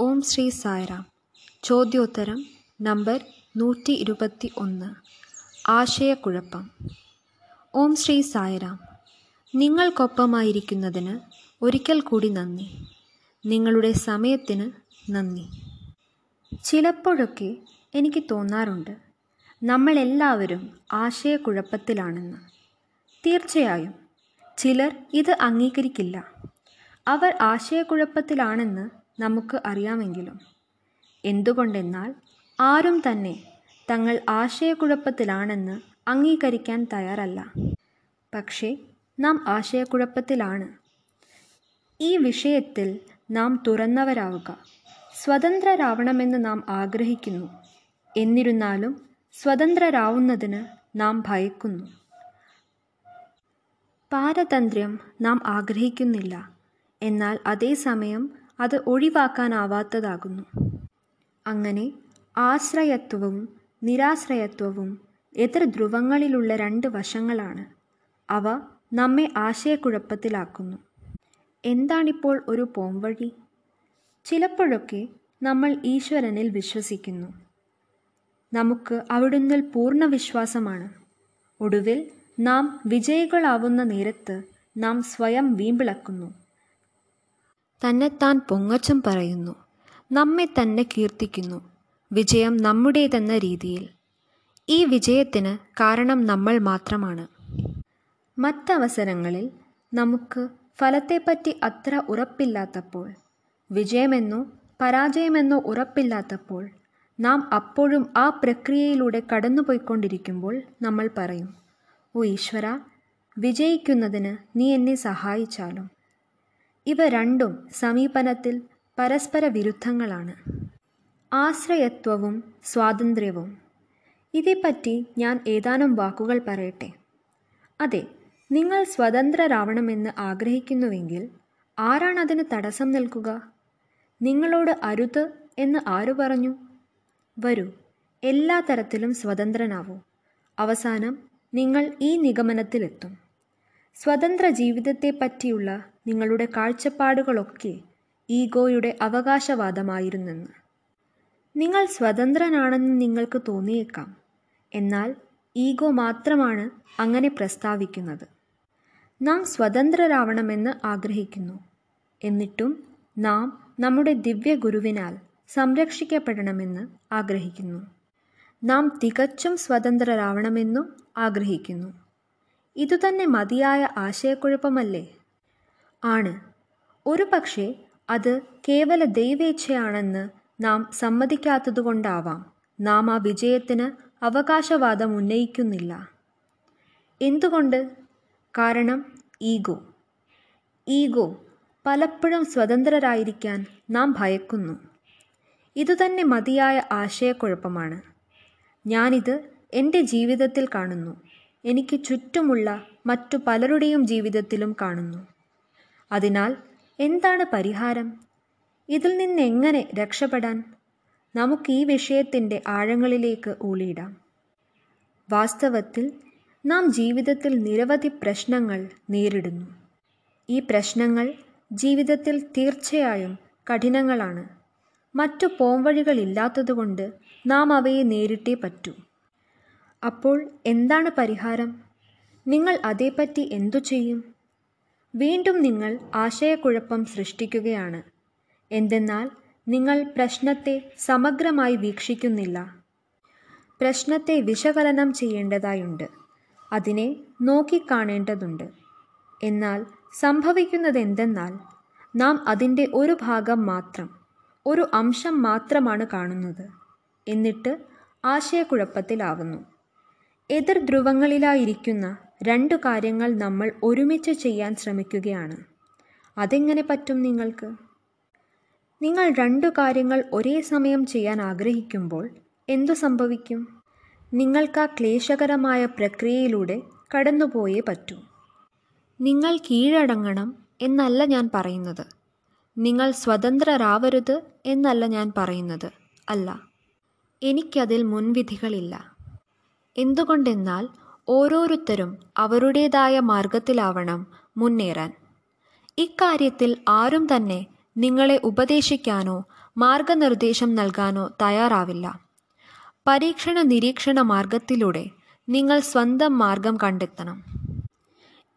ഓം Shri Sairam. ചോദ്യോത്തരം number നൂറ്റി ഇരുപത്തി ഒന്ന് ആശയക്കുഴപ്പം. ഓം ശ്രീ സായ്റാം നിങ്ങൾക്കൊപ്പമായിരിക്കുന്നതിന് ഒരിക്കൽ കൂടി നന്ദി. നിങ്ങളുടെ സമയത്തിന് നന്ദി. ചിലപ്പോഴൊക്കെ എനിക്ക് തോന്നാറുണ്ട് നമ്മളെല്ലാവരും ആശയക്കുഴപ്പത്തിലാണെന്ന്. തീർച്ചയായും ചിലർ ഇത് അംഗീകരിക്കില്ല. അവർ ആശയക്കുഴപ്പത്തിലാണെന്ന് നമുക്ക് അറിയാമെങ്കിലും. എന്തുകൊണ്ടെന്നാൽ ആരും തന്നെ തങ്ങൾ ആശയക്കുഴപ്പത്തിലാണെന്ന് അംഗീകരിക്കാൻ തയ്യാറല്ല. പക്ഷേ നാം ആശയക്കുഴപ്പത്തിലാണ്. ഈ വിഷയത്തിൽ നാം തുറന്നവരാവുക. സ്വതന്ത്രരാവണമെന്ന് നാം ആഗ്രഹിക്കുന്നു. എന്നിരുന്നാലും സ്വതന്ത്രരാവുന്നതിന് നാം ഭയക്കുന്നു. പാരതന്ത്ര്യം നാം ആഗ്രഹിക്കുന്നില്ല. എന്നാൽ അതേസമയം അത് ഒഴിവാക്കാനാവാത്തതാകുന്നു. അങ്ങനെ ആശ്രയത്വവും നിരാശ്രയത്വവും എതിർ ധ്രുവങ്ങളിലുള്ള രണ്ട് വശങ്ങളാണ്. അവ നമ്മെ ആശയക്കുഴപ്പത്തിലാക്കുന്നു. എന്താണിപ്പോൾ ഒരു പോംവഴി? ചിലപ്പോഴൊക്കെ നമ്മൾ ഈശ്വരനിൽ വിശ്വസിക്കുന്നു. നമുക്ക് അവിടുന്നിൽ പൂർണ വിശ്വാസമാണ്. ഒടുവിൽ നാം വിജയികളാവുന്ന നേരത്ത് നാം സ്വയം വീമ്പിളക്കുന്നു. തന്നെത്താൻ പൊങ്ങച്ചം പറയുന്നു. നമ്മെ തന്നെ കീർത്തിക്കുന്നു. വിജയം നമ്മുടേതെന്ന രീതിയിൽ. ഈ വിജയത്തിന് കാരണം നമ്മൾ മാത്രമാണ്. മറ്റവസരങ്ങളിൽ നമുക്ക് ഫലത്തെപ്പറ്റി അത്ര ഉറപ്പില്ലാത്തപ്പോൾ വിജയമെന്നോ പരാജയമെന്നോ ഉറപ്പില്ലാത്തപ്പോൾ നാം അപ്പോഴും ആ പ്രക്രിയയിലൂടെ കടന്നുപോയിക്കൊണ്ടിരിക്കുമ്പോൾ നമ്മൾ പറയും ഓ ഈശ്വര വിജയിക്കുന്നതിന് നീ എന്നെ സഹായിച്ചാലും. ഇവ രണ്ടും സമീപനത്തിൽ പരസ്പര വിരുദ്ധങ്ങളാണ് ആശ്രയത്വവും സ്വാതന്ത്ര്യവും. ഇതേപ്പറ്റി ഞാൻ ഏതാനും വാക്കുകൾ പറയട്ടെ. അതെ നിങ്ങൾ സ്വതന്ത്രരാവണമെന്ന് ആഗ്രഹിക്കുന്നുവെങ്കിൽ ആരാണ് അതിന് തടസ്സം നിൽക്കുക? നിങ്ങളോട് അരുത് എന്ന് ആരു പറഞ്ഞു? വരൂ എല്ലാ തരത്തിലും സ്വതന്ത്രനാവൂ. അവസാനം നിങ്ങൾ ഈ നിഗമനത്തിലെത്തും. സ്വതന്ത്ര ജീവിതത്തെപ്പറ്റിയുള്ള നിങ്ങളുടെ കാഴ്ചപ്പാടുകളൊക്കെ ഈഗോയുടെ അവകാശവാദമായിരുന്നെന്ന്. നിങ്ങൾ സ്വതന്ത്രനാണെന്ന് നിങ്ങൾക്ക് തോന്നിയേക്കാം. എന്നാൽ ഈഗോ മാത്രമാണ് അങ്ങനെ പ്രസ്താവിക്കുന്നത്. നാം സ്വതന്ത്രരാവണമെന്ന് ആഗ്രഹിക്കുന്നു. എന്നിട്ടും നാം നമ്മുടെ ദിവ്യ ഗുരുവിനാൽ സംരക്ഷിക്കപ്പെടണമെന്ന് ആഗ്രഹിക്കുന്നു. നാം തികച്ചും സ്വതന്ത്രരാവണമെന്നും ആഗ്രഹിക്കുന്നു. ഇതുതന്നെ മതിയായ ആശയക്കുഴപ്പമല്ലേ? ആണ്. ഒരു പക്ഷേ അത് കേവല ദൈവേച്ഛയാണെന്ന് നാം സമ്മതിക്കാത്തതുകൊണ്ടാവാം. നാം ആ വിജയത്തിന് അവകാശവാദം ഉന്നയിക്കുന്നില്ല. എന്തുകൊണ്ട്? കാരണം ഈഗോ. ഈഗോ പലപ്പോഴും സ്വതന്ത്രരായിരിക്കാൻ നാം ഭയക്കുന്നു. ഇതുതന്നെ മതിയായ ആശയക്കുഴപ്പമാണ്. ഞാനിത് എന്റെ ജീവിതത്തിൽ കാണുന്നു. എനിക്ക് ചുറ്റുമുള്ള മറ്റു പലരുടെയും ജീവിതത്തിലും കാണുന്നു. അതിനാൽ എന്താണ് പരിഹാരം? ഇതിൽ നിന്ന് എങ്ങനെ രക്ഷപ്പെടാൻ? നമുക്ക് ഈ വിഷയത്തിന്റെ ആഴങ്ങളിലേക്ക് ഊളിയിടാം. വാസ്തവത്തിൽ നാം ജീവിതത്തിൽ നിരവധി പ്രശ്നങ്ങൾ നേരിടുന്നു. ഈ പ്രശ്നങ്ങൾ ജീവിതത്തിൽ തീർച്ചയായും കഠിനങ്ങളാണ്. മറ്റു പോംവഴികളില്ലാത്തതുകൊണ്ട് നാം അവയെ നേരിട്ടേ പറ്റൂ. അപ്പോൾ എന്താണ് പരിഹാരം? നിങ്ങൾ അതേപ്പറ്റി എന്തു ചെയ്യും? വീണ്ടും നിങ്ങൾ ആശയക്കുഴപ്പം സൃഷ്ടിക്കുകയാണ്. എന്തെന്നാൽ നിങ്ങൾ പ്രശ്നത്തെ സമഗ്രമായി വീക്ഷിക്കുന്നില്ല. പ്രശ്നത്തെ വിശകലനം ചെയ്യേണ്ടതായുണ്ട്. അതിനെ നോക്കിക്കാണേണ്ടതുണ്ട്. എന്നാൽ സംഭവിക്കുന്നത് എന്തെന്നാൽ നാം അതിന്റെ ഒരു ഭാഗം മാത്രം ഒരു അംശം മാത്രമാണ് കാണുന്നത്. എന്നിട്ട് ആശയക്കുഴപ്പത്തിലാവുന്നു. എതിർ ധ്രുവങ്ങളിലായിരിക്കുന്ന രണ്ടു കാര്യങ്ങൾ നമ്മൾ ഒരുമിച്ച് ചെയ്യാൻ ശ്രമിക്കുകയാണ്. അതെങ്ങനെ പറ്റും നിങ്ങൾക്ക്? നിങ്ങൾ രണ്ടു കാര്യങ്ങൾ ഒരേ സമയം ചെയ്യാൻ ആഗ്രഹിക്കുമ്പോൾ എന്തു സംഭവിക്കും? നിങ്ങൾക്ക് ആ ക്ലേശകരമായ പ്രക്രിയയിലൂടെ കടന്നുപോയേ പറ്റൂ. നിങ്ങൾ കീഴടങ്ങണം എന്നല്ല ഞാൻ പറയുന്നത്. നിങ്ങൾ സ്വതന്ത്രരാവരുത് എന്നല്ല ഞാൻ പറയുന്നത് അല്ല. എനിക്കതിൽ മുൻവിധികളില്ല. എന്തുകൊണ്ടെന്നാൽ ഓരോരുത്തരും അവരുടേതായ മാർഗത്തിലാവണം മുന്നേറാൻ. ഇക്കാര്യത്തിൽ ആരും തന്നെ നിങ്ങളെ ഉപദേശിക്കാനോ മാർഗനിർദ്ദേശം നൽകാനോ തയ്യാറാവില്ല. പരീക്ഷണ നിരീക്ഷണ മാർഗത്തിലൂടെ നിങ്ങൾ സ്വന്തം മാർഗം കണ്ടെത്തണം.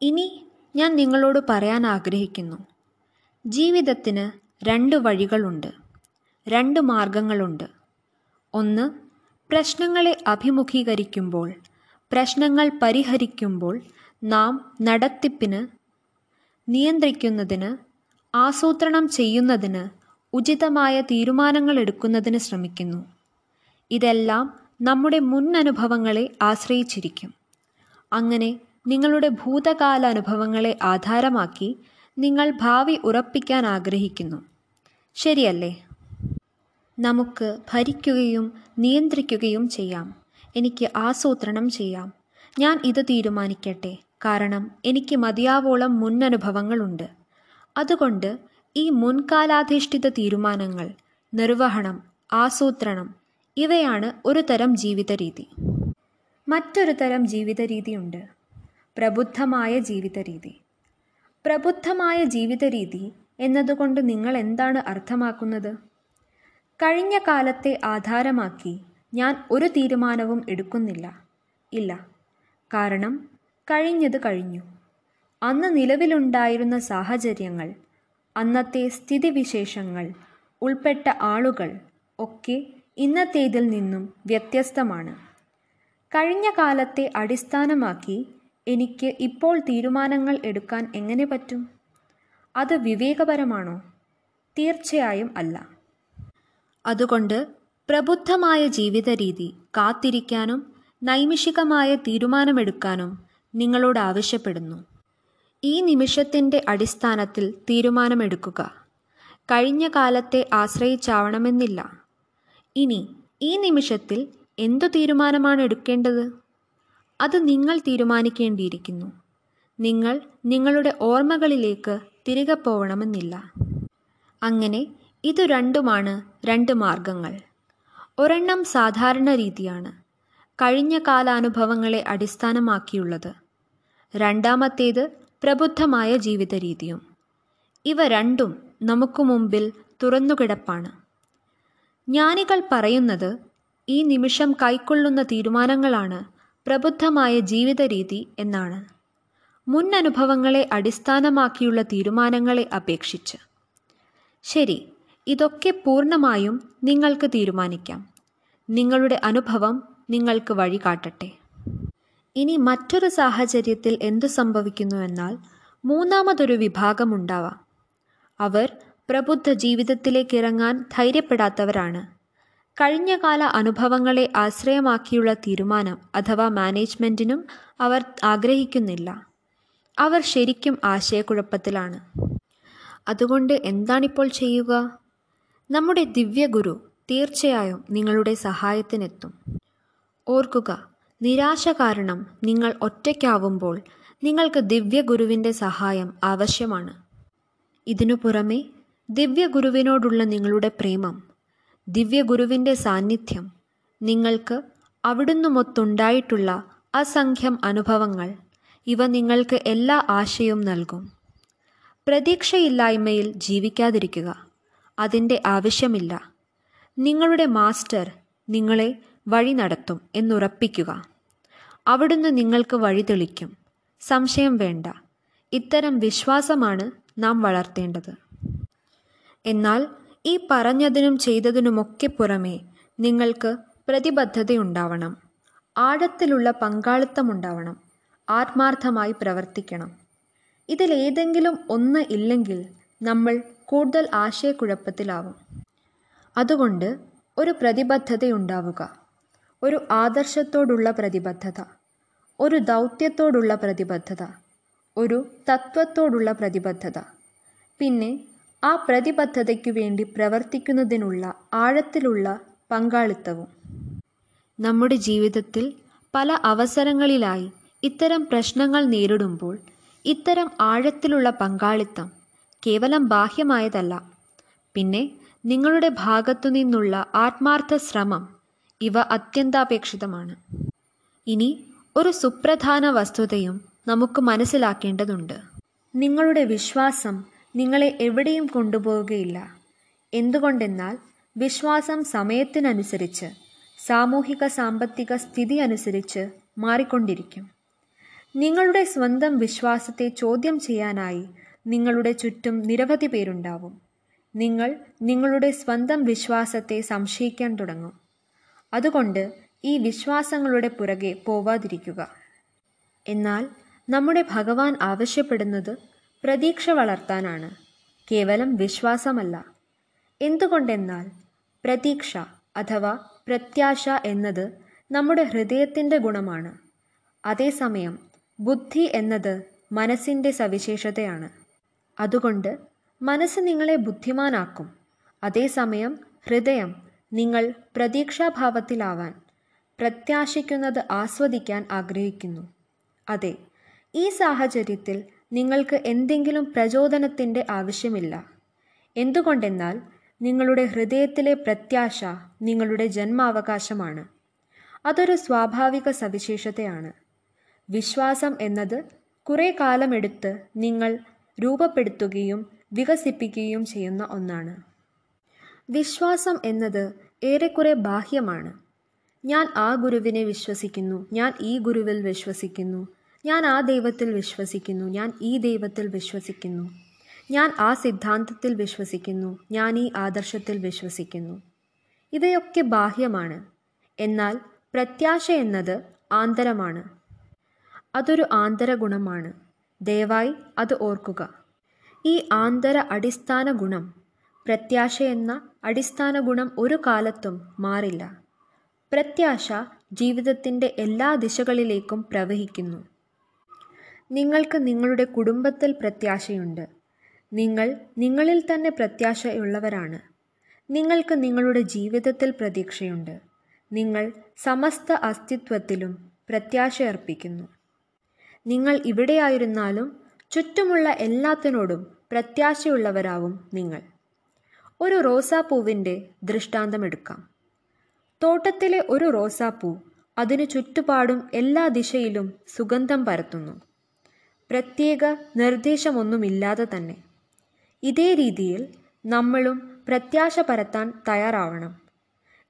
ഇനി ഞാൻ നിങ്ങളോട് പറയാൻ ആഗ്രഹിക്കുന്നു. ജീവിതത്തിന് രണ്ട് വഴികളുണ്ട്. രണ്ട് മാർഗങ്ങളുണ്ട് ഒന്ന് പ്രശ്നങ്ങളെ അഭിമുഖീകരിക്കുമ്പോൾ പ്രശ്നങ്ങൾ പരിഹരിക്കുമ്പോൾ നാം നടത്തിപ്പിന് നിയന്ത്രിക്കുന്നതിന് ആസൂത്രണം ചെയ്യുന്നതിന് ഉചിതമായ തീരുമാനങ്ങൾ എടുക്കുന്നതിന് ശ്രമിക്കുന്നു. ഇതെല്ലാം നമ്മുടെ മുൻ അനുഭവങ്ങളെ ആശ്രയിച്ചിരിക്കും. അങ്ങനെ നിങ്ങളുടെ ഭൂതകാല അനുഭവങ്ങളെ ആധാരമാക്കി നിങ്ങൾ ഭാവി ഉറപ്പിക്കാൻ ആഗ്രഹിക്കുന്നു. ശരിയല്ലേ? നമുക്ക് ഭരിക്കുകയും നിയന്ത്രിക്കുകയും ചെയ്യാം. എനിക്ക് ആസൂത്രണം ചെയ്യാം. ഞാൻ ഇത് തീരുമാനിക്കട്ടെ. കാരണം എനിക്ക് മതിയാവോളം മുൻ അനുഭവങ്ങളുണ്ട് അതുകൊണ്ട് ഈ മുൻകാലാധിഷ്ഠിത തീരുമാനങ്ങൾ നിർവഹണം ആസൂത്രണം ഇവയാണ് ഒരു തരം ജീവിതരീതി. മറ്റൊരു തരം ജീവിതരീതിയുണ്ട്. പ്രബുദ്ധമായ ജീവിതരീതി. പ്രബുദ്ധമായ ജീവിതരീതി എന്നതുകൊണ്ട് നിങ്ങൾ എന്താണ് അർത്ഥമാക്കുന്നത്? കഴിഞ്ഞ കാലത്തെ ആധാരമാക്കി ഞാൻ ഒരു തീരുമാനവും എടുക്കുന്നില്ല. ഇല്ല. കാരണം കഴിഞ്ഞത് കഴിഞ്ഞു. അന്ന് നിലവിലുണ്ടായിരുന്ന സാഹചര്യങ്ങൾ അന്നത്തെ സ്ഥിതിവിശേഷങ്ങൾ ഉൾപ്പെട്ട ആളുകൾ ഒക്കെ ഇന്നത്തേതിൽ നിന്നും വ്യത്യസ്തമാണ്. കഴിഞ്ഞ കാലത്തെ അടിസ്ഥാനമാക്കി എനിക്ക് ഇപ്പോൾ തീരുമാനങ്ങൾ എടുക്കാൻ എങ്ങനെ പറ്റും? അത് വിവേകപരമാണോ? തീർച്ചയായും അല്ല. അതുകൊണ്ട് പ്രബുദ്ധമായ ജീവിത രീതി കാത്തിരിക്കാനും നൈമിഷികമായ തീരുമാനമെടുക്കാനും നിങ്ങളോട് ആവശ്യപ്പെടുന്നു. ഈ നിമിഷത്തിന്റെ അടിസ്ഥാനത്തിൽ തീരുമാനമെടുക്കുക. കഴിഞ്ഞ കാലത്തെ ആശ്രയിച്ചാവണമെന്നില്ല. ഇനി ഈ നിമിഷത്തിൽ എന്തു തീരുമാനമാണ് എടുക്കേണ്ടത്? അത് നിങ്ങൾ തീരുമാനിക്കേണ്ടിയിരിക്കുന്നു. നിങ്ങൾ നിങ്ങളുടെ ഓർമ്മകളിലേക്ക് തിരികെ പോകണമെന്നില്ല അങ്ങനെ ഇതു രണ്ടുമാണ് രണ്ട് മാർഗങ്ങൾ. ഒരെണ്ണം സാധാരണ രീതിയാണ്. കഴിഞ്ഞ കാലാനുഭവങ്ങളെ അടിസ്ഥാനമാക്കിയുള്ളത്. രണ്ടാമത്തേത് പ്രബുദ്ധമായ ജീവിത രീതിയും ഇവ രണ്ടും നമുക്ക് മുമ്പിൽ തുറന്നുകിടപ്പാണ്. ജ്ഞാനികൾ പറയുന്നത് ഈ നിമിഷം കൈക്കൊള്ളുന്ന തീരുമാനങ്ങളാണ് പ്രബുദ്ധമായ ജീവിത രീതി എന്നാണ്. മുൻ അനുഭവങ്ങളെ അടിസ്ഥാനമാക്കിയുള്ള തീരുമാനങ്ങളെ അപേക്ഷിച്ച്. ശരി ഇതൊക്കെ പൂർണമായും നിങ്ങൾക്ക് തീരുമാനിക്കാം. നിങ്ങളുടെ അനുഭവം നിങ്ങൾക്ക് വഴി കാട്ടട്ടെ. ഇനി മറ്റൊരു സാഹചര്യത്തിൽ എന്തു സംഭവിക്കുന്നുവെന്നാൽ മൂന്നാമതൊരു വിഭാഗമുണ്ടാവാം അവർ പ്രബുദ്ധ ജീവിതത്തിലേക്ക് ഇറങ്ങാൻ ധൈര്യപ്പെടാത്തവരാണ്. കഴിഞ്ഞകാല അനുഭവങ്ങളെ ആശ്രയമാക്കിയുള്ള തീരുമാനം അഥവാ മാനേജ്മെന്റിനും അവർ ആഗ്രഹിക്കുന്നില്ല. അവർ ശരിക്കും ആശയക്കുഴപ്പത്തിലാണ്. അതുകൊണ്ട് എന്താണിപ്പോൾ ചെയ്യുക? നമ്മുടെ ദിവ്യഗുരു തീർച്ചയായും നിങ്ങളുടെ സഹായത്തിനെത്തും. ഓർക്കുക നിരാശ കാരണം നിങ്ങൾ ഒറ്റയ്ക്കാവുമ്പോൾ നിങ്ങൾക്ക് ദിവ്യഗുരുവിന്റെ സഹായം ആവശ്യമാണ്. ഇതിനു പുറമെ ദിവ്യഗുരുവിനോടുള്ള നിങ്ങളുടെ പ്രേമം ദിവ്യഗുരുവിന്റെ സാന്നിധ്യം നിങ്ങൾക്ക് അവിടുന്നുമൊത്തുണ്ടായിട്ടുള്ള അസംഖ്യം അനുഭവങ്ങൾ ഇവ നിങ്ങൾക്ക് എല്ലാ ആശയവും നൽകും. പ്രതീക്ഷയില്ലായ്മയിൽ ജീവിക്കാതിരിക്കുക. അതിന്റെ ആവശ്യമില്ല. നിങ്ങളുടെ മാസ്റ്റർ നിങ്ങളെ വഴി നടത്തും എന്നുറപ്പിക്കുക. അവിടുന്ന് നിങ്ങൾക്ക് വഴി തെളിക്കും. സംശയം വേണ്ട. ഇത്തരം വിശ്വാസമാണ് നാം വളർത്തേണ്ടത്. എന്നാൽ ഈ പറഞ്ഞതിനും ചെയ്തതിനുമൊക്കെ പുറമേ നിങ്ങൾക്ക് പ്രതിബദ്ധതയുണ്ടാവണം. ആഴത്തിലുള്ള പങ്കാളിത്തമുണ്ടാവണം. ആത്മാർത്ഥമായി പ്രവർത്തിക്കണം. ഇതിലേതെങ്കിലും ഒന്ന് ഇല്ലെങ്കിൽ നമ്മൾ കൂടുതൽ ആശയക്കുഴപ്പത്തിലാവും. അതുകൊണ്ട് ഒരു പ്രതിബദ്ധതയുണ്ടാവുക. ഒരു ആദർശത്തോടുള്ള പ്രതിബദ്ധത. ഒരു ദൗത്യത്തോടുള്ള പ്രതിബദ്ധത. ഒരു തത്വത്തോടുള്ള പ്രതിബദ്ധത. പിന്നെ ആ പ്രതിബദ്ധതയ്ക്കു വേണ്ടി പ്രവർത്തിക്കുന്നതിനുള്ള ആഴത്തിലുള്ള പങ്കാളിത്തവും. നമ്മുടെ ജീവിതത്തിൽ പല അവസരങ്ങളിലായി ഇത്തരം പ്രശ്നങ്ങൾ നേരിടുമ്പോൾ ഇത്തരം ആഴത്തിലുള്ള പങ്കാളിത്തം കേവലം ബാഹ്യമായതല്ല. പിന്നെ നിങ്ങളുടെ ഭാഗത്തു നിന്നുള്ള ആത്മാർത്ഥ ശ്രമം ഇവ അത്യന്താപേക്ഷിതമാണ്. ഇനി ഒരു സുപ്രധാന വസ്തുതയും നമുക്ക് മനസ്സിലാക്കേണ്ടതുണ്ട്. നിങ്ങളുടെ വിശ്വാസം നിങ്ങളെ എവിടെയും കൊണ്ടുപോവുകയില്ല. എന്തുകൊണ്ടെന്നാൽ വിശ്വാസം സമയത്തിനനുസരിച്ച് സാമൂഹിക സാമ്പത്തിക സ്ഥിതി അനുസരിച്ച് മാറിക്കൊണ്ടിരിക്കും. നിങ്ങളുടെ സ്വന്തം വിശ്വാസത്തെ ചോദ്യം ചെയ്യാനായി നിങ്ങളുടെ ചുറ്റും നിരവധി പേരുണ്ടാവും. നിങ്ങൾ നിങ്ങളുടെ സ്വന്തം വിശ്വാസത്തെ സംശയിക്കാൻ തുടങ്ങും. അതുകൊണ്ട് ഈ വിശ്വാസങ്ങളുടെ പുറകെ പോവാതിരിക്കുക. എന്നാൽ നമ്മുടെ ഭഗവാൻ ആവശ്യപ്പെടുന്നത് പ്രതീക്ഷ വളർത്താനാണ്. കേവലം വിശ്വാസമല്ല. എന്തുകൊണ്ടെന്നാൽ പ്രതീക്ഷ അഥവാ പ്രത്യാശ എന്നത് നമ്മുടെ ഹൃദയത്തിന്റെ ഗുണമാണ്. അതേസമയം ബുദ്ധി എന്നത് മനസ്സിന്റെ സവിശേഷതയാണ്. അതുകൊണ്ട് മനസ്സ് നിങ്ങളെ ബുദ്ധിമാനാക്കും. അതേസമയം ഹൃദയം നിങ്ങൾ പ്രതീക്ഷാഭാവത്തിലാവാൻ പ്രത്യാശിക്കുന്നത് ആസ്വദിക്കാൻ ആഗ്രഹിക്കുന്നു. അതെ ഈ സാഹചര്യത്തിൽ നിങ്ങൾക്ക് എന്തെങ്കിലും പ്രചോദനത്തിന്റെ ആവശ്യമില്ല. എന്തുകൊണ്ടെന്നാൽ നിങ്ങളുടെ ഹൃദയത്തിലെ പ്രത്യാശ നിങ്ങളുടെ ജന്മാവകാശമാണ്. അതൊരു സ്വാഭാവിക സവിശേഷതയാണ്. വിശ്വാസം എന്നത് കുറേ കാലമെടുത്ത് നിങ്ങൾ രൂപപ്പെടുത്തുകയും വികസിപ്പിക്കുകയും ചെയ്യുന്ന ഒന്നാണ്. വിശ്വാസം എന്നത് ഏറെക്കുറെ ബാഹ്യമാണ്. ഞാൻ ആ ഗുരുവിനെ വിശ്വസിക്കുന്നു ഞാൻ ഈ ഗുരുവിൽ വിശ്വസിക്കുന്നു ഞാൻ ആ ദൈവത്തിൽ വിശ്വസിക്കുന്നു ഞാൻ ഈ ദൈവത്തിൽ വിശ്വസിക്കുന്നു ഞാൻ ആ സിദ്ധാന്തത്തിൽ വിശ്വസിക്കുന്നു ഞാൻ ഈ ആദർശത്തിൽ വിശ്വസിക്കുന്നു. ഇവയൊക്കെ ബാഹ്യമാണ്. എന്നാൽ പ്രത്യാശ എന്നത് ആന്തരമാണ്. അതൊരു ആന്തര ഗുണമാണ് ദയവായി അത് ഓർക്കുക. ഈ ആന്തര അടിസ്ഥാന ഗുണം പ്രത്യാശ എന്ന അടിസ്ഥാന ഗുണം ഒരു കാലത്തും മാറില്ല. പ്രത്യാശ ജീവിതത്തിന്റെ എല്ലാ ദിശകളിലേക്കും പ്രവഹിക്കുന്നു. നിങ്ങൾക്ക് നിങ്ങളുടെ കുടുംബത്തിൽ പ്രത്യാശയുണ്ട്. നിങ്ങൾ നിങ്ങളിൽ തന്നെ പ്രത്യാശയുള്ളവരാണ്. നിങ്ങൾക്ക് നിങ്ങളുടെ ജീവിതത്തിൽ പ്രതീക്ഷയുണ്ട്. നിങ്ങൾ സമസ്ത അസ്തിത്വത്തിലും പ്രത്യാശയർപ്പിക്കുന്നു. നിങ്ങൾ ഇവിടെയായിരുന്നാലും ചുറ്റുമുള്ള എല്ലാത്തിനോടും പ്രത്യാശയുള്ളവരാവും നിങ്ങൾ. ഒരു റോസാപ്പൂവിന്റെ ദൃഷ്ടാന്തമെടുക്കാം. തോട്ടത്തിലെ ഒരു റോസാപ്പൂ അതിനു ചുറ്റുപാടും എല്ലാ ദിശയിലും സുഗന്ധം പരത്തുന്നു. പ്രത്യേക നിർദ്ദേശമൊന്നുമില്ലാതെ തന്നെ. ഇതേ രീതിയിൽ നമ്മളും പ്രത്യാശ പരത്താൻ തയ്യാറാവണം.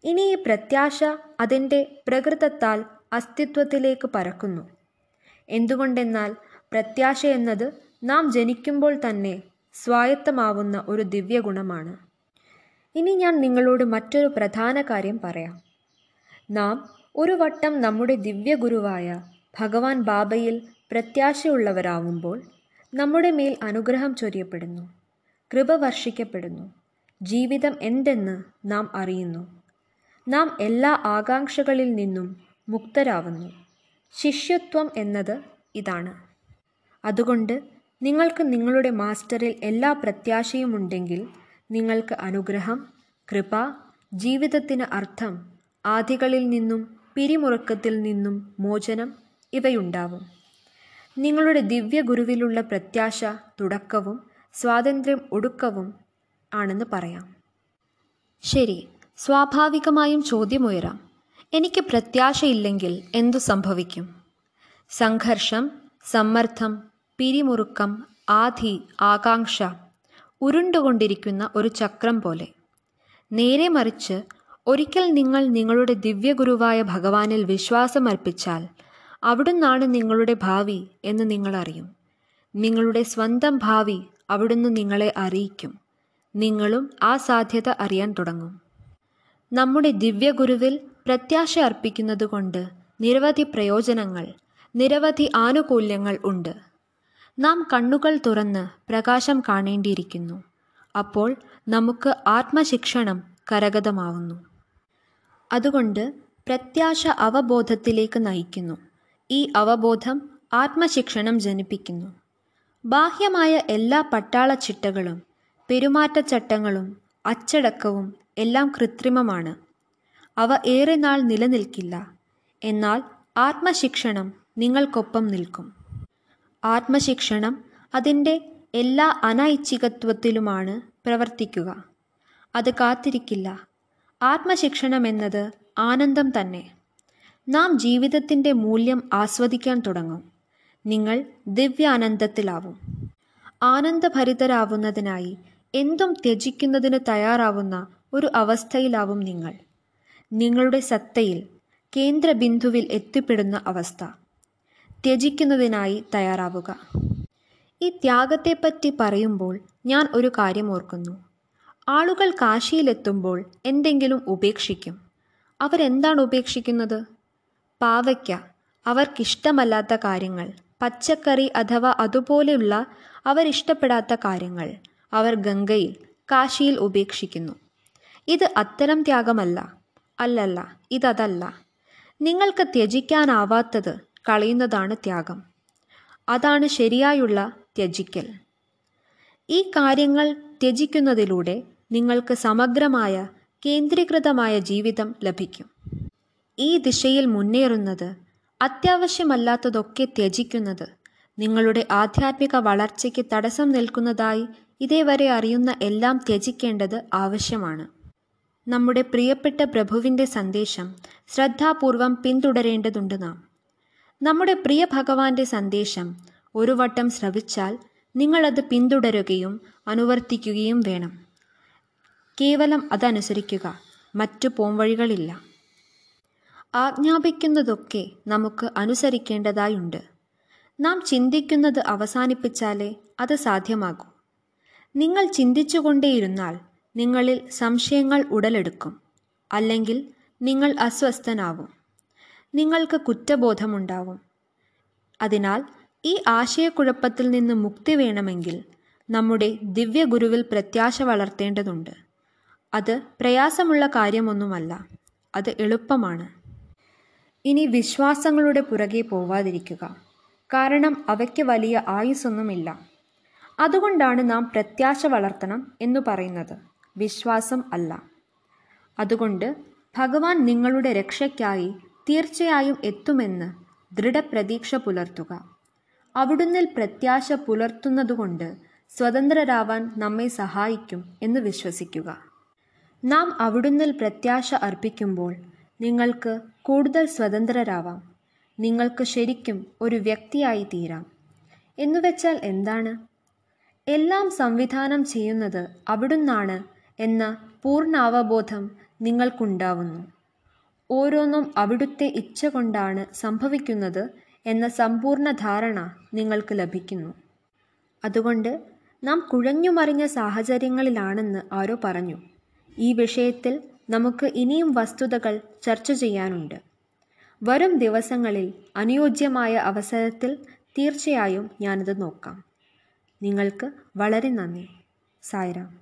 ഇനി ഈ പ്രത്യാശ അതിന്റെ പ്രകൃതത്താൽ അസ്തിത്വത്തിലേക്ക് പരക്കുന്നു. എന്തുകൊണ്ടെന്നാൽ പ്രത്യാശ എന്നത് നാം ജനിക്കുമ്പോൾ തന്നെ സ്വായത്തമാവുന്ന ഒരു ദിവ്യഗുണമാണ്. ഇനി ഞാൻ നിങ്ങളോട് മറ്റൊരു പ്രധാന കാര്യം പറയാം. നാം ഒരു വട്ടം നമ്മുടെ ദിവ്യഗുരുവായ ഭഗവാൻ ബാബയിൽ പ്രത്യാശയുള്ളവരാവുമ്പോൾ നമ്മുടെ മേൽ അനുഗ്രഹം ചൊരിയപ്പെടുന്നു കൃപ വർഷിക്കപ്പെടുന്നു ജീവിതം എന്തെന്ന് നാം അറിയുന്നു. നാം എല്ലാ ആകാംക്ഷകളിൽ നിന്നും മുക്തരാവുന്നു. ശിഷ്യത്വം എന്നത് ഇതാണ്. അതുകൊണ്ട് നിങ്ങൾക്ക് നിങ്ങളുടെ മാസ്റ്ററിൽ എല്ലാ പ്രത്യാശയുമുണ്ടെങ്കിൽ നിങ്ങൾക്ക് അനുഗ്രഹം കൃപ ജീവിതത്തിന് അർത്ഥം ആദികളിൽ നിന്നും പിരിമുറുക്കത്തിൽ നിന്നും മോചനം ഇവയുണ്ടാവും. നിങ്ങളുടെ ദിവ്യഗുരുവിലുള്ള പ്രത്യാശ തുടക്കവും സ്വാതന്ത്ര്യം ഒടുക്കവും ആണെന്ന് പറയാം. ശരി സ്വാഭാവികമായും ചോദ്യമുയരാം. എനിക്ക് പ്രത്യാശയില്ലെങ്കിൽ എന്തു സംഭവിക്കും? സംഘർഷം സമ്മർദ്ദം പിരിമുറുക്കം ആധി ആകാംക്ഷ ഉരുണ്ടുകൊണ്ടിരിക്കുന്ന ഒരു ചക്രം പോലെ. നേരെ മറിച്ച് ഒരിക്കൽ നിങ്ങൾ നിങ്ങളുടെ ദിവ്യഗുരുവായ ഭഗവാനിൽ വിശ്വാസമർപ്പിച്ചാൽ അവിടുന്നാണ് നിങ്ങളുടെ ഭാവി എന്ന് നിങ്ങളറിയും നിങ്ങളുടെ സ്വന്തം ഭാവി അവിടുന്ന് നിങ്ങളെ അറിയിക്കും. നിങ്ങളും ആ സാധ്യത അറിയാൻ തുടങ്ങും. നമ്മുടെ ദിവ്യഗുരുവിൽ പ്രത്യാശ അർപ്പിക്കുന്നതുകൊണ്ട് നിരവധി പ്രയോജനങ്ങൾ നിരവധി ആനുകൂല്യങ്ങൾ ഉണ്ട്. നാം കണ്ണുകൾ തുറന്ന് പ്രകാശം കാണേണ്ടിയിരിക്കുന്നു. അപ്പോൾ നമുക്ക് ആത്മശിക്ഷണം കരഗതമാവുന്നു. അതുകൊണ്ട് പ്രത്യാശ അവബോധത്തിലേക്ക് നയിക്കുന്നു. ഈ അവബോധം ആത്മശിക്ഷണം ജനിപ്പിക്കുന്നു. ബാഹ്യമായ എല്ലാ പട്ടാള ചിട്ടകളും പെരുമാറ്റച്ചട്ടങ്ങളും അച്ചടക്കവും എല്ലാം കൃത്രിമമാണ്. അവ ഏറെ നാൾ നിലനിൽക്കില്ല. എന്നാൽ ആത്മശിക്ഷണം നിങ്ങൾക്കൊപ്പം നിൽക്കും. ആത്മശിക്ഷണം അതിന്റെ എല്ലാ അനൈച്ഛികത്വത്തിലുമാണ് പ്രവർത്തിക്കുക. അത് കാത്തിരിക്കില്ല. ആത്മശിക്ഷണം എന്നത് ആനന്ദം തന്നെ. നാം ജീവിതത്തിന്റെ മൂല്യം ആസ്വദിക്കാൻ തുടങ്ങും. നിങ്ങൾ ദിവ്യാനന്ദത്തിലാവും ആനന്ദഭരിതരാവുന്നതിനായി എന്തും ത്യജിക്കുന്നതിന് തയ്യാറാവുന്ന ഒരു അവസ്ഥയിലാവും നിങ്ങൾ. നിങ്ങളുടെ സത്തയിൽ കേന്ദ്രബിന്ദുവിൽ എത്തിപ്പെടുന്ന അവസ്ഥ. ത്യജിക്കുന്നതിനായി തയ്യാറാവുക. ഈ ത്യാഗത്തെപ്പറ്റി പറയുമ്പോൾ ഞാൻ ഒരു കാര്യം ഓർക്കുന്നു. ആളുകൾ കാശിയിലെത്തുമ്പോൾ എന്തെങ്കിലും ഉപേക്ഷിക്കും. അവരെന്താണ് ഉപേക്ഷിക്കുന്നത്? പാവയ്ക്ക അവർക്കിഷ്ടമല്ലാത്ത കാര്യങ്ങൾ. പച്ചക്കറി അഥവാ അതുപോലെയുള്ള അവരിഷ്ടപ്പെടാത്ത കാര്യങ്ങൾ. അവർ ഗംഗയിൽ കാശിയിൽ ഉപേക്ഷിക്കുന്നു. ഇത് അത്തരം ത്യാഗമല്ല. അല്ലല്ല ഇതതല്ല. നിങ്ങൾക്ക് ത്യജിക്കാനാവാത്തത് കളയുന്നതാണ് ത്യാഗം. അതാണ് ശരിയായുള്ള ത്യജിക്കൽ. ഈ കാര്യങ്ങൾ ത്യജിക്കുന്നതിലൂടെ നിങ്ങൾക്ക് സമഗ്രമായ കേന്ദ്രീകൃതമായ ജീവിതം ലഭിക്കും. ഈ ദിശയിൽ മുന്നേറുന്നത് അത്യാവശ്യമല്ലാത്തതൊക്കെ ത്യജിക്കുന്നത് നിങ്ങളുടെ ആധ്യാത്മിക വളർച്ചയ്ക്ക് തടസ്സം നിൽക്കുന്നതായി ഇതേവരെ അറിയുന്ന എല്ലാം ത്യജിക്കേണ്ടത് ആവശ്യമാണ്. നമ്മുടെ പ്രിയപ്പെട്ട പ്രഭുവിന്റെ സന്ദേശം ശ്രദ്ധാപൂർവം പിന്തുടരേണ്ടതുണ്ട് നാം. നമ്മുടെ പ്രിയ ഭഗവാന്റെ സന്ദേശം ഒരു വട്ടം ശ്രവിച്ചാൽ നിങ്ങളത് പിന്തുടരുകയും അനുവർത്തിക്കുകയും വേണം. കേവലം അതനുസരിക്കുക മറ്റു പോംവഴികളില്ല. ആജ്ഞാപിക്കുന്നതൊക്കെ നമുക്ക് അനുസരിക്കേണ്ടതായുണ്ട്. നാം ചിന്തിക്കുന്നത് അവസാനിപ്പിച്ചാലേ അത് സാധ്യമാകൂ. നിങ്ങൾ ചിന്തിച്ചുകൊണ്ടേയിരുന്നാൽ നിങ്ങളിൽ സംശയങ്ങൾ ഉടലെടുക്കും അല്ലെങ്കിൽ നിങ്ങൾ അസ്വസ്ഥനാവും. നിങ്ങൾക്ക് കുറ്റബോധമുണ്ടാവും. അതിനാൽ ഈ ആശയക്കുഴപ്പത്തിൽ നിന്ന് മുക്തി വേണമെങ്കിൽ നമ്മുടെ ദിവ്യഗുരുവിൽ പ്രത്യാശ വളർത്തേണ്ടതുണ്ട്. അത് പ്രയാസമുള്ള കാര്യമൊന്നുമല്ല അത് എളുപ്പമാണ്. ഇനി വിശ്വാസങ്ങളുടെ പുറകെ പോവാതിരിക്കുക കാരണം അവയ്ക്ക് വലിയ ആയുസ്സൊന്നുമില്ല. അതുകൊണ്ടാണ് നാം പ്രത്യാശ വളർത്തണം എന്ന് പറയുന്നത്. വിശ്വാസം അല്ല. അതുകൊണ്ട് ഭഗവാൻ നിങ്ങളുടെ രക്ഷയ്ക്കായി തീർച്ചയായും എത്തുമെന്ന് ദൃഢപ്രതീക്ഷ പുലർത്തുക. അവിടുന്നിൽ പ്രത്യാശ പുലർത്തുന്നതുകൊണ്ട് സ്വതന്ത്രരാവാൻ നമ്മെ സഹായിക്കും എന്ന് വിശ്വസിക്കുക. നാം അവിടുന്നിൽ പ്രത്യാശ അർപ്പിക്കുമ്പോൾ നിങ്ങൾക്ക് കൂടുതൽ സ്വതന്ത്രരാവാം. നിങ്ങൾക്ക് ശരിക്കും ഒരു വ്യക്തിയായി തീരാം. എന്നുവെച്ചാൽ എന്താണ്? എല്ലാം സംവിധാനം ചെയ്യുന്നത് അവിടുന്നാണ് എന്ന പൂർണാവബോധം നിങ്ങൾക്കുണ്ടാവുന്നു. ഓരോന്നും അവിടുത്തെ ഇച്ഛ കൊണ്ടാണ് സംഭവിക്കുന്നത് എന്ന സമ്പൂർണ ധാരണ നിങ്ങൾക്ക് ലഭിക്കുന്നു. അതുകൊണ്ട് നാം കുഴഞ്ഞുമറിഞ്ഞ സാഹചര്യങ്ങളിലാണെന്ന് ആരോ പറഞ്ഞു. ഈ വിഷയത്തിൽ നമുക്ക് ഇനിയും വസ്തുതകൾ ചർച്ച ചെയ്യാനുണ്ട്. വരും ദിവസങ്ങളിൽ അനുയോജ്യമായ അവസരത്തിൽ തീർച്ചയായും ഞാനത് നോക്കാം. നിങ്ങൾക്ക് വളരെ നന്ദി. സായിരാം